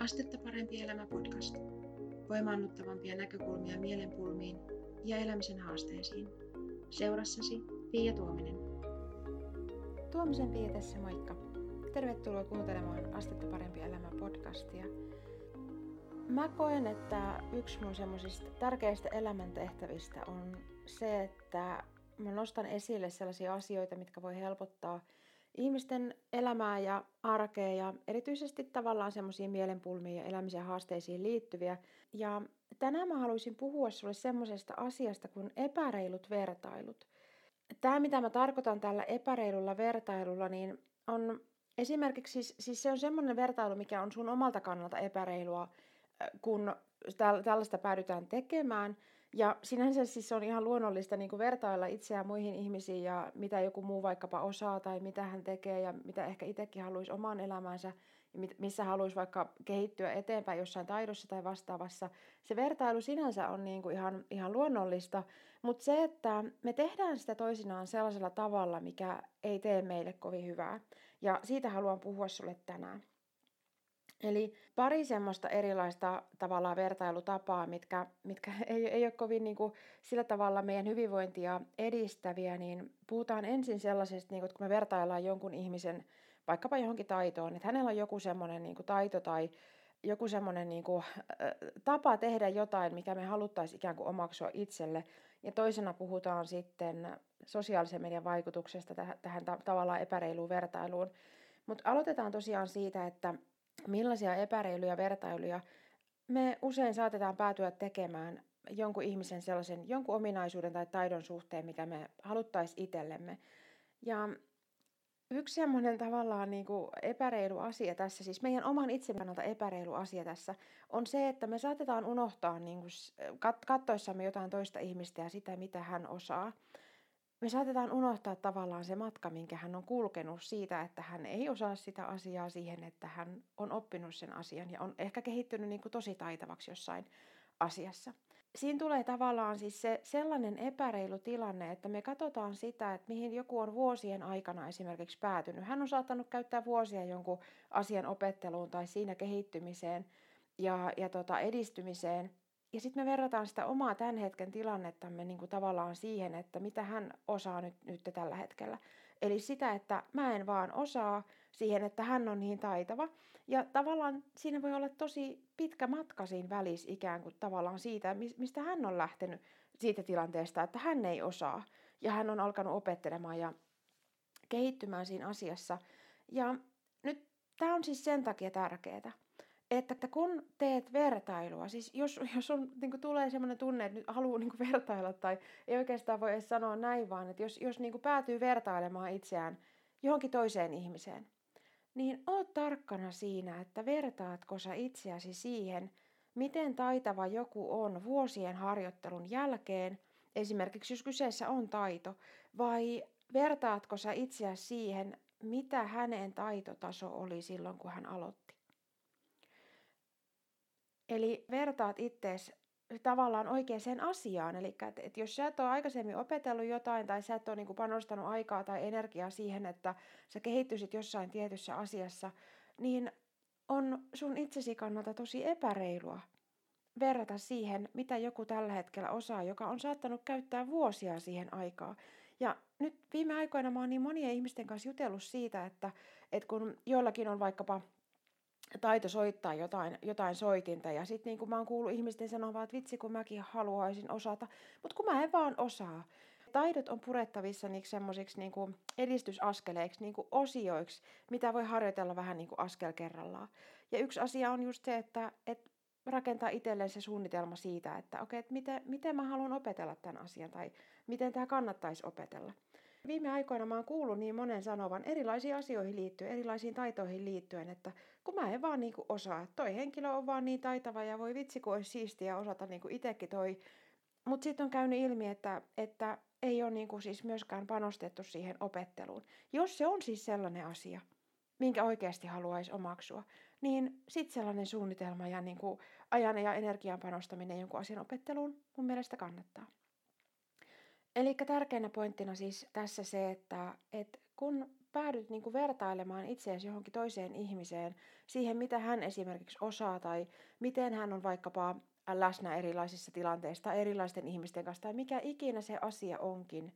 Astetta parempi elämä podcast. Voimaannuttavampia näkökulmia mielenpulmiin ja elämisen haasteisiin. Seurassasi Pia Tuominen. Tuomisen Pia tässä moikka. Tervetuloa kuuntelemaan Astetta parempi elämä podcastia. Mä koen, että yksi mun semmoisista tärkeistä elämäntehtävistä on se, että mä nostan esille sellaisia asioita, mitkä voi helpottaa ihmisten elämää ja arkea ja erityisesti tavallaan semmoisia mielenpulmiin ja elämisen haasteisiin liittyviä. Ja tänään mä haluaisin puhua sulle semmoisesta asiasta kuin epäreilut vertailut. Tämä, mitä mä tarkoitan tällä epäreilulla vertailulla, niin on esimerkiksi, siis, siis se on semmoinen vertailu, mikä on sun omalta kannalta epäreilua, kun tällaista päädytään tekemään – ja sinänsä siis on ihan luonnollista niin kuin vertailla itseään muihin ihmisiin ja mitä joku muu vaikkapa osaa tai mitä hän tekee ja mitä ehkä itsekin haluaisi omaan elämäänsä ja missä haluaisi vaikka kehittyä eteenpäin jossain taidossa tai vastaavassa. Se vertailu sinänsä on niin kuin ihan, ihan luonnollista, mutta se, että me tehdään sitä toisinaan sellaisella tavalla, mikä ei tee meille kovin hyvää. Ja siitä haluan puhua sulle tänään. Eli pari semmoista erilaista tavallaan vertailutapaa, mitkä, mitkä ei, ei ole kovin niin kuin, sillä tavalla meidän hyvinvointia edistäviä, niin puhutaan ensin sellaisesta, niin kuin, että kun me vertaillaan jonkun ihmisen vaikkapa johonkin taitoon, että hänellä on joku semmoinen niin taito tai joku semmoinen niin kuin, tapa tehdä jotain, mikä me haluttaisiin ikään kuin omaksua itselle. Ja toisena puhutaan sitten sosiaalisen median vaikutuksesta tähän, tähän tavallaan epäreiluun vertailuun. Mutta aloitetaan tosiaan siitä, että millaisia epäreiluja vertailuja me usein saatetaan päätyä tekemään jonkun ihmisen sellaisen, jonkun ominaisuuden tai taidon suhteen, mitä me haluttaisiin itsellemme. Ja yksi semmoinen tavallaan niin kuin epäreilu asia tässä, siis meidän oman itsemme kannalta epäreilu asia tässä, on se, että me saatetaan unohtaa niin kuin kattoissamme jotain toista ihmistä ja sitä, mitä hän osaa me saatetaan unohtaa tavallaan se matka, minkä hän on kulkenut siitä, että hän ei osaa sitä asiaa siihen, että hän on oppinut sen asian ja on ehkä kehittynyt niin kuin tosi taitavaksi jossain asiassa. Siinä tulee tavallaan siis se sellainen epäreilu tilanne, että me katsotaan sitä, että mihin joku on vuosien aikana esimerkiksi päätynyt. Hän on saattanut käyttää vuosia jonkun asian opetteluun tai siinä kehittymiseen ja, ja tota edistymiseen – ja sitten me verrataan sitä omaa tämän hetken tilannettamme niin kuin tavallaan siihen, että mitä hän osaa nyt, nyt tällä hetkellä. Eli sitä, että mä en vaan osaa siihen, että hän on niin taitava. Ja tavallaan siinä voi olla tosi pitkä matka siinä välissä ikään kuin tavallaan siitä, mistä hän on lähtenyt siitä tilanteesta, että hän ei osaa. Ja hän on alkanut opettelemaan ja kehittymään siinä asiassa. Ja nyt tämä on siis sen takia tärkeää että, kun teet vertailua, siis jos, jos on, niin kuin tulee sellainen tunne, että nyt haluaa niin kuin vertailla tai ei oikeastaan voi edes sanoa näin, vaan että jos, jos niin kuin päätyy vertailemaan itseään johonkin toiseen ihmiseen, niin oot tarkkana siinä, että vertaatko sä itseäsi siihen, miten taitava joku on vuosien harjoittelun jälkeen, esimerkiksi jos kyseessä on taito, vai vertaatko sä itseäsi siihen, mitä hänen taitotaso oli silloin, kun hän aloitti. Eli vertaat ittees tavallaan oikeaan asiaan. Eli että, että jos sä et ole aikaisemmin opetellut jotain tai sä et ole niin panostanut aikaa tai energiaa siihen, että sä kehittyisit jossain tietyssä asiassa, niin on sun itsesi kannalta tosi epäreilua verrata siihen, mitä joku tällä hetkellä osaa, joka on saattanut käyttää vuosia siihen aikaa. Ja nyt viime aikoina mä oon niin monien ihmisten kanssa jutellut siitä, että, että kun joillakin on vaikkapa taito soittaa jotain, jotain soitinta. Ja sitten niin mä oon kuullut ihmisten sanovan, että vitsi kun mäkin haluaisin osata, mutta kun mä en vaan osaa. Taidot on purettavissa niin semmoisiksi niin kuin edistysaskeleiksi, niin kuin osioiksi, mitä voi harjoitella vähän niin kuin askel kerrallaan. Ja yksi asia on just se, että, että rakentaa itselleen se suunnitelma siitä, että okei, että miten, miten mä haluan opetella tämän asian tai miten tämä kannattaisi opetella. Viime aikoina mä oon kuullut niin monen sanovan erilaisiin asioihin liittyen, erilaisiin taitoihin liittyen, että kun mä en vaan niinku osaa, toi henkilö on vaan niin taitava ja voi vitsi kun olisi siistiä osata niinku itsekin toi. Mutta sitten on käynyt ilmi, että, että ei ole niinku siis myöskään panostettu siihen opetteluun. Jos se on siis sellainen asia, minkä oikeasti haluaisi omaksua, niin sitten sellainen suunnitelma ja niinku ajan ja energian panostaminen jonkun asian opetteluun mun mielestä kannattaa. Eli tärkeänä pointtina siis tässä se, että, että kun päädyt niin kuin vertailemaan itseäsi johonkin toiseen ihmiseen, siihen mitä hän esimerkiksi osaa tai miten hän on vaikkapa läsnä erilaisissa tilanteissa erilaisten ihmisten kanssa tai mikä ikinä se asia onkin,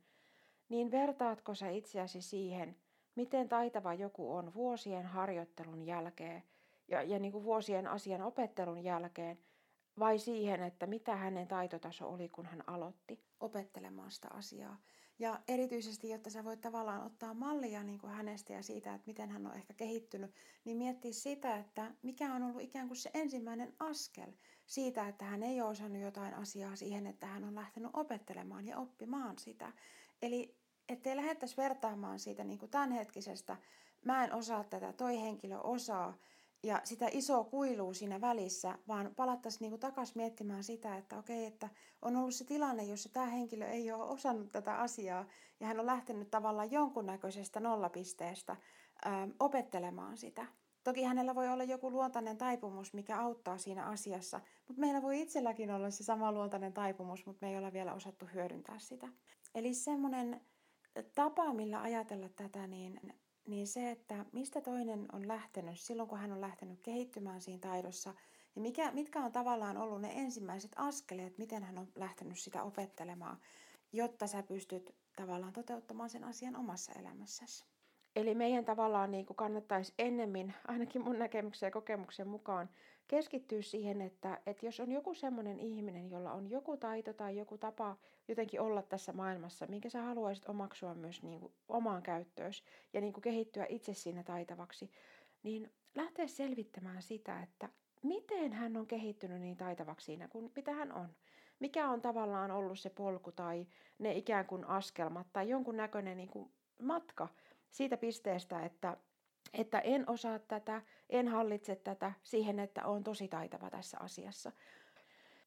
niin vertaatko sä itseäsi siihen, miten taitava joku on vuosien harjoittelun jälkeen ja, ja niin kuin vuosien asian opettelun jälkeen, vai siihen, että mitä hänen taitotaso oli, kun hän aloitti opettelemaan sitä asiaa. Ja erityisesti, jotta sä voit tavallaan ottaa mallia niin kuin hänestä ja siitä, että miten hän on ehkä kehittynyt, niin miettiä sitä, että mikä on ollut ikään kuin se ensimmäinen askel siitä, että hän ei ole osannut jotain asiaa siihen, että hän on lähtenyt opettelemaan ja oppimaan sitä. Eli ettei lähdettäisi vertaamaan siitä niin kuin tämänhetkisestä, mä en osaa tätä, toi henkilö osaa, ja sitä isoa kuilua siinä välissä, vaan palattaisiin niin takaisin miettimään sitä, että okei, että on ollut se tilanne, jossa tämä henkilö ei ole osannut tätä asiaa ja hän on lähtenyt tavallaan jonkunnäköisestä nollapisteestä ää, opettelemaan sitä. Toki hänellä voi olla joku luontainen taipumus, mikä auttaa siinä asiassa, mutta meillä voi itselläkin olla se sama luontainen taipumus, mutta me ei olla vielä osattu hyödyntää sitä. Eli semmoinen tapa, millä ajatella tätä, niin niin se, että mistä toinen on lähtenyt silloin, kun hän on lähtenyt kehittymään siinä taidossa, ja mikä, mitkä on tavallaan ollut ne ensimmäiset askeleet, miten hän on lähtenyt sitä opettelemaan, jotta sä pystyt tavallaan toteuttamaan sen asian omassa elämässäsi. Eli meidän tavallaan niin kuin kannattaisi ennemmin, ainakin mun näkemyksen ja kokemuksen mukaan, keskittyä siihen, että, että jos on joku semmoinen ihminen, jolla on joku taito tai joku tapa jotenkin olla tässä maailmassa, minkä sä haluaisit omaksua myös niin kuin omaan käyttöösi ja niin kuin kehittyä itse siinä taitavaksi, niin lähteä selvittämään sitä, että miten hän on kehittynyt niin taitavaksi siinä kuin mitä hän on. Mikä on tavallaan ollut se polku tai ne ikään kuin askelmat tai jonkun näköinen niin matka siitä pisteestä, että että en osaa tätä, en hallitse tätä siihen, että olen tosi taitava tässä asiassa.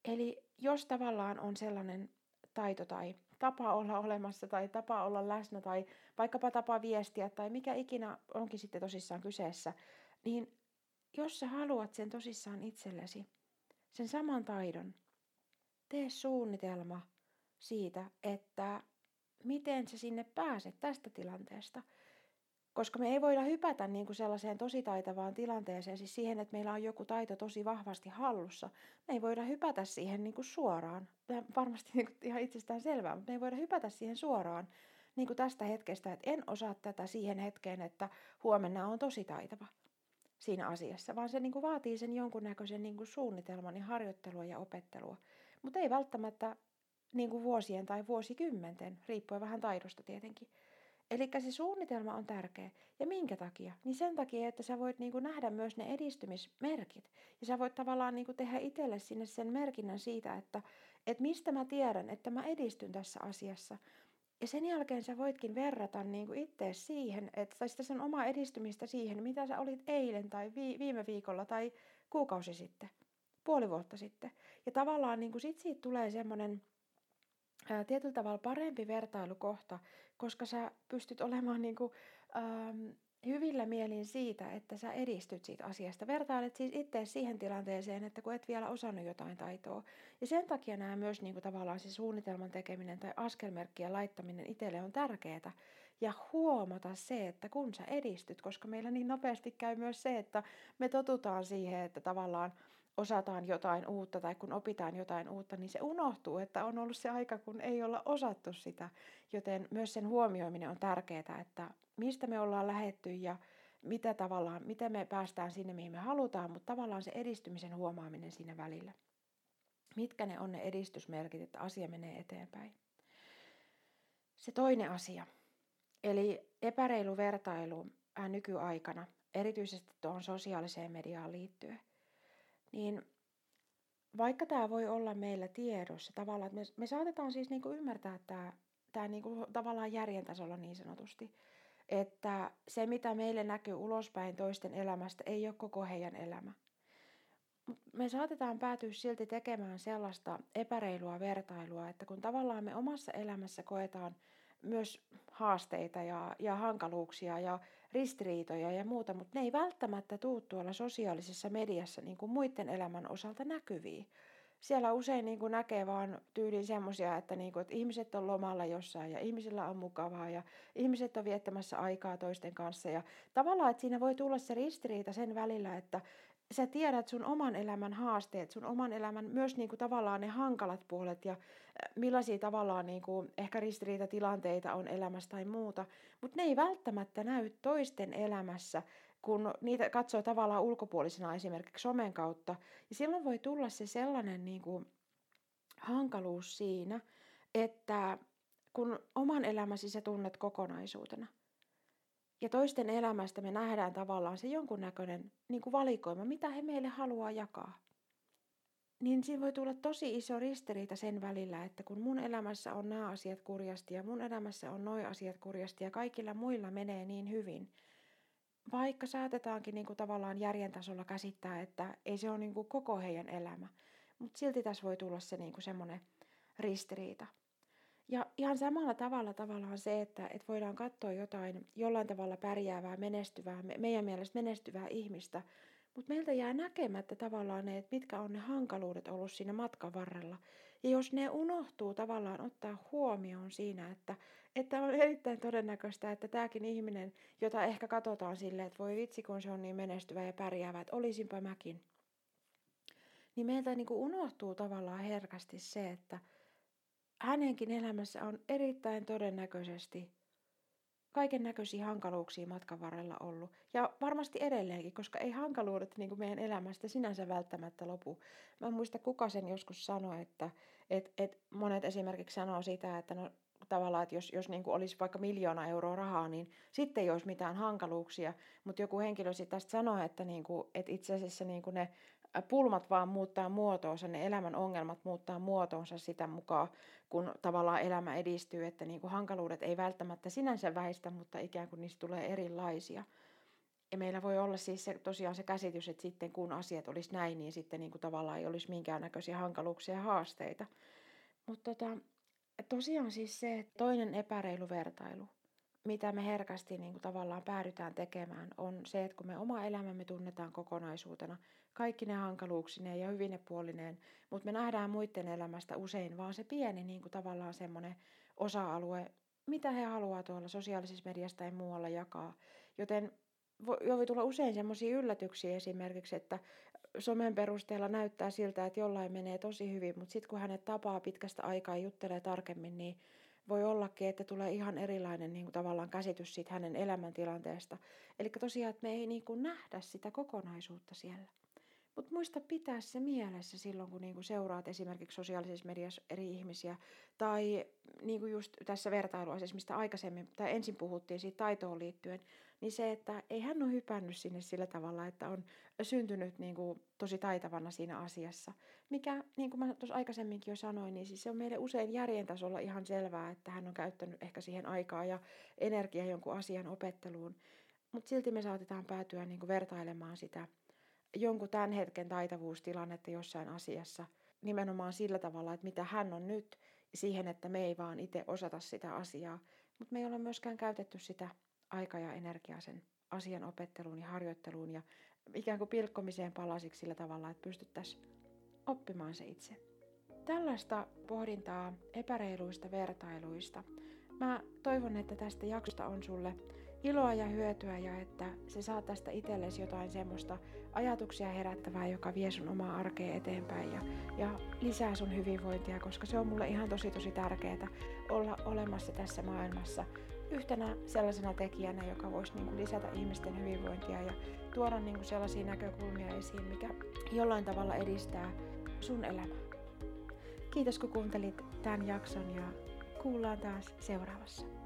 Eli jos tavallaan on sellainen taito tai tapa olla olemassa tai tapa olla läsnä tai vaikkapa tapa viestiä tai mikä ikinä onkin sitten tosissaan kyseessä, niin jos sä haluat sen tosissaan itsellesi, sen saman taidon, tee suunnitelma siitä, että miten sä sinne pääset tästä tilanteesta – koska me ei voida hypätä niin kuin sellaiseen tosi taitavaan tilanteeseen, siis siihen, että meillä on joku taito tosi vahvasti hallussa. Me ei voida hypätä siihen niin kuin suoraan. Tämä varmasti niin kuin ihan itsestään selvää, mutta me ei voida hypätä siihen suoraan niin kuin tästä hetkestä, että en osaa tätä siihen hetkeen, että huomenna on tosi taitava siinä asiassa, vaan se niin kuin vaatii sen jonkunnäköisen niin kuin suunnitelman ja harjoittelua ja opettelua. Mutta ei välttämättä niin kuin vuosien tai vuosikymmenten, riippuen vähän taidosta tietenkin. Eli se suunnitelma on tärkeä. Ja minkä takia? Niin sen takia, että sä voit niinku nähdä myös ne edistymismerkit. Ja sä voit tavallaan niinku tehdä itselle sinne sen merkinnän siitä, että, että mistä mä tiedän, että mä edistyn tässä asiassa. Ja sen jälkeen sä voitkin verrata niinku itse siihen, että, tai sitä sen omaa edistymistä siihen, mitä sä olit eilen tai vi, viime viikolla tai kuukausi sitten, puoli vuotta sitten. Ja tavallaan niinku sit siitä tulee semmoinen tietyllä tavalla parempi vertailukohta, koska sä pystyt olemaan niin kuin, hyvillä mielin siitä, että sä edistyt siitä asiasta. Vertailet siis itse siihen tilanteeseen, että kun et vielä osannut jotain taitoa. Ja sen takia nämä myös niin kuin tavallaan se suunnitelman tekeminen tai askelmerkkien laittaminen itselle on tärkeää. Ja huomata se, että kun sä edistyt, koska meillä niin nopeasti käy myös se, että me totutaan siihen, että tavallaan osataan jotain uutta tai kun opitaan jotain uutta, niin se unohtuu, että on ollut se aika, kun ei olla osattu sitä. Joten myös sen huomioiminen on tärkeää, että mistä me ollaan lähetty ja mitä tavallaan, miten me päästään sinne, mihin me halutaan, mutta tavallaan se edistymisen huomaaminen siinä välillä. Mitkä ne on ne edistysmerkit, että asia menee eteenpäin. Se toinen asia, eli epäreilu vertailu nykyaikana, erityisesti tuohon sosiaaliseen mediaan liittyen niin vaikka tämä voi olla meillä tiedossa tavallaan, että me, me saatetaan siis niinku ymmärtää tämä, tämä niinku tavallaan järjen tasolla niin sanotusti, että se mitä meille näkyy ulospäin toisten elämästä ei ole koko heidän elämä. Me saatetaan päätyä silti tekemään sellaista epäreilua vertailua, että kun tavallaan me omassa elämässä koetaan myös haasteita ja, ja hankaluuksia ja ristiriitoja ja muuta, mutta ne ei välttämättä tuu tuolla sosiaalisessa mediassa niin kuin muiden elämän osalta näkyviin. siellä usein niin kuin näkee vaan tyyliin semmoisia, että, niin että ihmiset on lomalla jossain ja ihmisillä on mukavaa ja ihmiset on viettämässä aikaa toisten kanssa. Ja tavallaan, että siinä voi tulla se ristiriita sen välillä, että sä tiedät sun oman elämän haasteet, sun oman elämän myös niin kuin tavallaan ne hankalat puolet ja millaisia tavallaan niin kuin ehkä ristiriitatilanteita on elämässä tai muuta, mutta ne ei välttämättä näy toisten elämässä kun niitä katsoo tavallaan ulkopuolisena esimerkiksi somen kautta, ja silloin voi tulla se sellainen niin kuin hankaluus siinä, että kun oman elämäsi sä tunnet kokonaisuutena, ja toisten elämästä me nähdään tavallaan se jonkunnäköinen niin kuin valikoima, mitä he meille haluaa jakaa. Niin siinä voi tulla tosi iso ristiriita sen välillä, että kun mun elämässä on nämä asiat kurjasti ja mun elämässä on nuo asiat kurjasti ja kaikilla muilla menee niin hyvin – vaikka saatetaankin niin kuin tavallaan järjen tasolla käsittää, että ei se ole niin kuin koko heidän elämä, mutta silti tässä voi tulla se niin kuin semmoinen ristiriita. Ja ihan samalla tavalla tavallaan se, että, että voidaan katsoa jotain jollain tavalla pärjäävää, menestyvää, meidän mielestä menestyvää ihmistä, mutta meiltä jää näkemättä tavallaan ne, että mitkä on ne hankaluudet ollut siinä matkan varrella. Ja jos ne unohtuu tavallaan ottaa huomioon siinä, että, että on erittäin todennäköistä, että tämäkin ihminen, jota ehkä katsotaan silleen, että voi vitsi kun se on niin menestyvä ja pärjäävä, että olisinpa mäkin. Niin meiltä niin unohtuu tavallaan herkästi se, että hänenkin elämässä on erittäin todennäköisesti kaiken näköisiä hankaluuksia matkan varrella ollut. Ja varmasti edelleenkin, koska ei hankaluudet niin kuin meidän elämästä sinänsä välttämättä lopu. Mä en muista, kuka sen joskus sanoi, että et, et monet esimerkiksi sanoo sitä, että no tavallaan, että jos, jos niin kuin olisi vaikka miljoona euroa rahaa, niin sitten ei olisi mitään hankaluuksia. Mutta joku henkilö sitten tästä sanoi, että, niin kuin, että itse asiassa niin kuin ne pulmat vaan muuttaa muotoonsa, ne elämän ongelmat muuttaa muotoonsa sitä mukaan, kun tavallaan elämä edistyy, että niin kuin hankaluudet ei välttämättä sinänsä väistä, mutta ikään kuin niistä tulee erilaisia. Ja meillä voi olla siis se, tosiaan se käsitys, että sitten kun asiat olisi näin, niin sitten niin kuin tavallaan ei olisi minkäännäköisiä hankaluuksia ja haasteita. Mutta tota, tosiaan siis se että toinen epäreilu vertailu, mitä me herkästi niin kuin tavallaan päädytään tekemään, on se, että kun me oma elämämme tunnetaan kokonaisuutena, kaikki ne hankaluuksineen ja hyvine puolineen, mutta me nähdään muiden elämästä usein vaan se pieni niin kuin tavallaan semmoinen osa-alue, mitä he haluaa tuolla sosiaalisessa mediassa tai muualla jakaa. Joten voi tulla usein semmoisia yllätyksiä esimerkiksi, että somen perusteella näyttää siltä, että jollain menee tosi hyvin, mutta sitten kun hänet tapaa pitkästä aikaa ja juttelee tarkemmin, niin voi ollakin, että tulee ihan erilainen niin kuin tavallaan käsitys siitä hänen elämäntilanteesta. Eli tosiaan, että me ei niin kuin nähdä sitä kokonaisuutta siellä. Mutta muista pitää se mielessä silloin, kun niinku seuraat esimerkiksi sosiaalisessa mediassa eri ihmisiä. Tai niinku just tässä vertailuasiassa, mistä aikaisemmin tai ensin puhuttiin siitä taitoon liittyen, niin se, että ei hän ole hypännyt sinne sillä tavalla, että on syntynyt niinku tosi taitavana siinä asiassa. Mikä, niin kuin mä tuossa aikaisemminkin jo sanoin, niin siis se on meille usein järjen tasolla ihan selvää, että hän on käyttänyt ehkä siihen aikaa ja energiaa jonkun asian opetteluun. Mutta silti me saatetaan päätyä niinku vertailemaan sitä jonkun tämän hetken taitavuustilannetta jossain asiassa nimenomaan sillä tavalla, että mitä hän on nyt, siihen, että me ei vaan itse osata sitä asiaa. Mutta me ei ole myöskään käytetty sitä aikaa ja energiaa sen asian opetteluun ja harjoitteluun ja ikään kuin pilkkomiseen palasiksi sillä tavalla, että pystyttäisiin oppimaan se itse. Tällaista pohdintaa epäreiluista vertailuista. Mä toivon, että tästä jaksosta on sulle iloa ja hyötyä ja että se saa tästä itsellesi jotain semmoista ajatuksia herättävää, joka vie sun omaa arkea eteenpäin ja, ja lisää sun hyvinvointia, koska se on mulle ihan tosi tosi tärkeää olla olemassa tässä maailmassa yhtenä sellaisena tekijänä, joka voisi niin kuin lisätä ihmisten hyvinvointia ja tuoda niin kuin sellaisia näkökulmia esiin, mikä jollain tavalla edistää sun elämää. Kiitos kun kuuntelit tämän jakson ja kuullaan taas seuraavassa.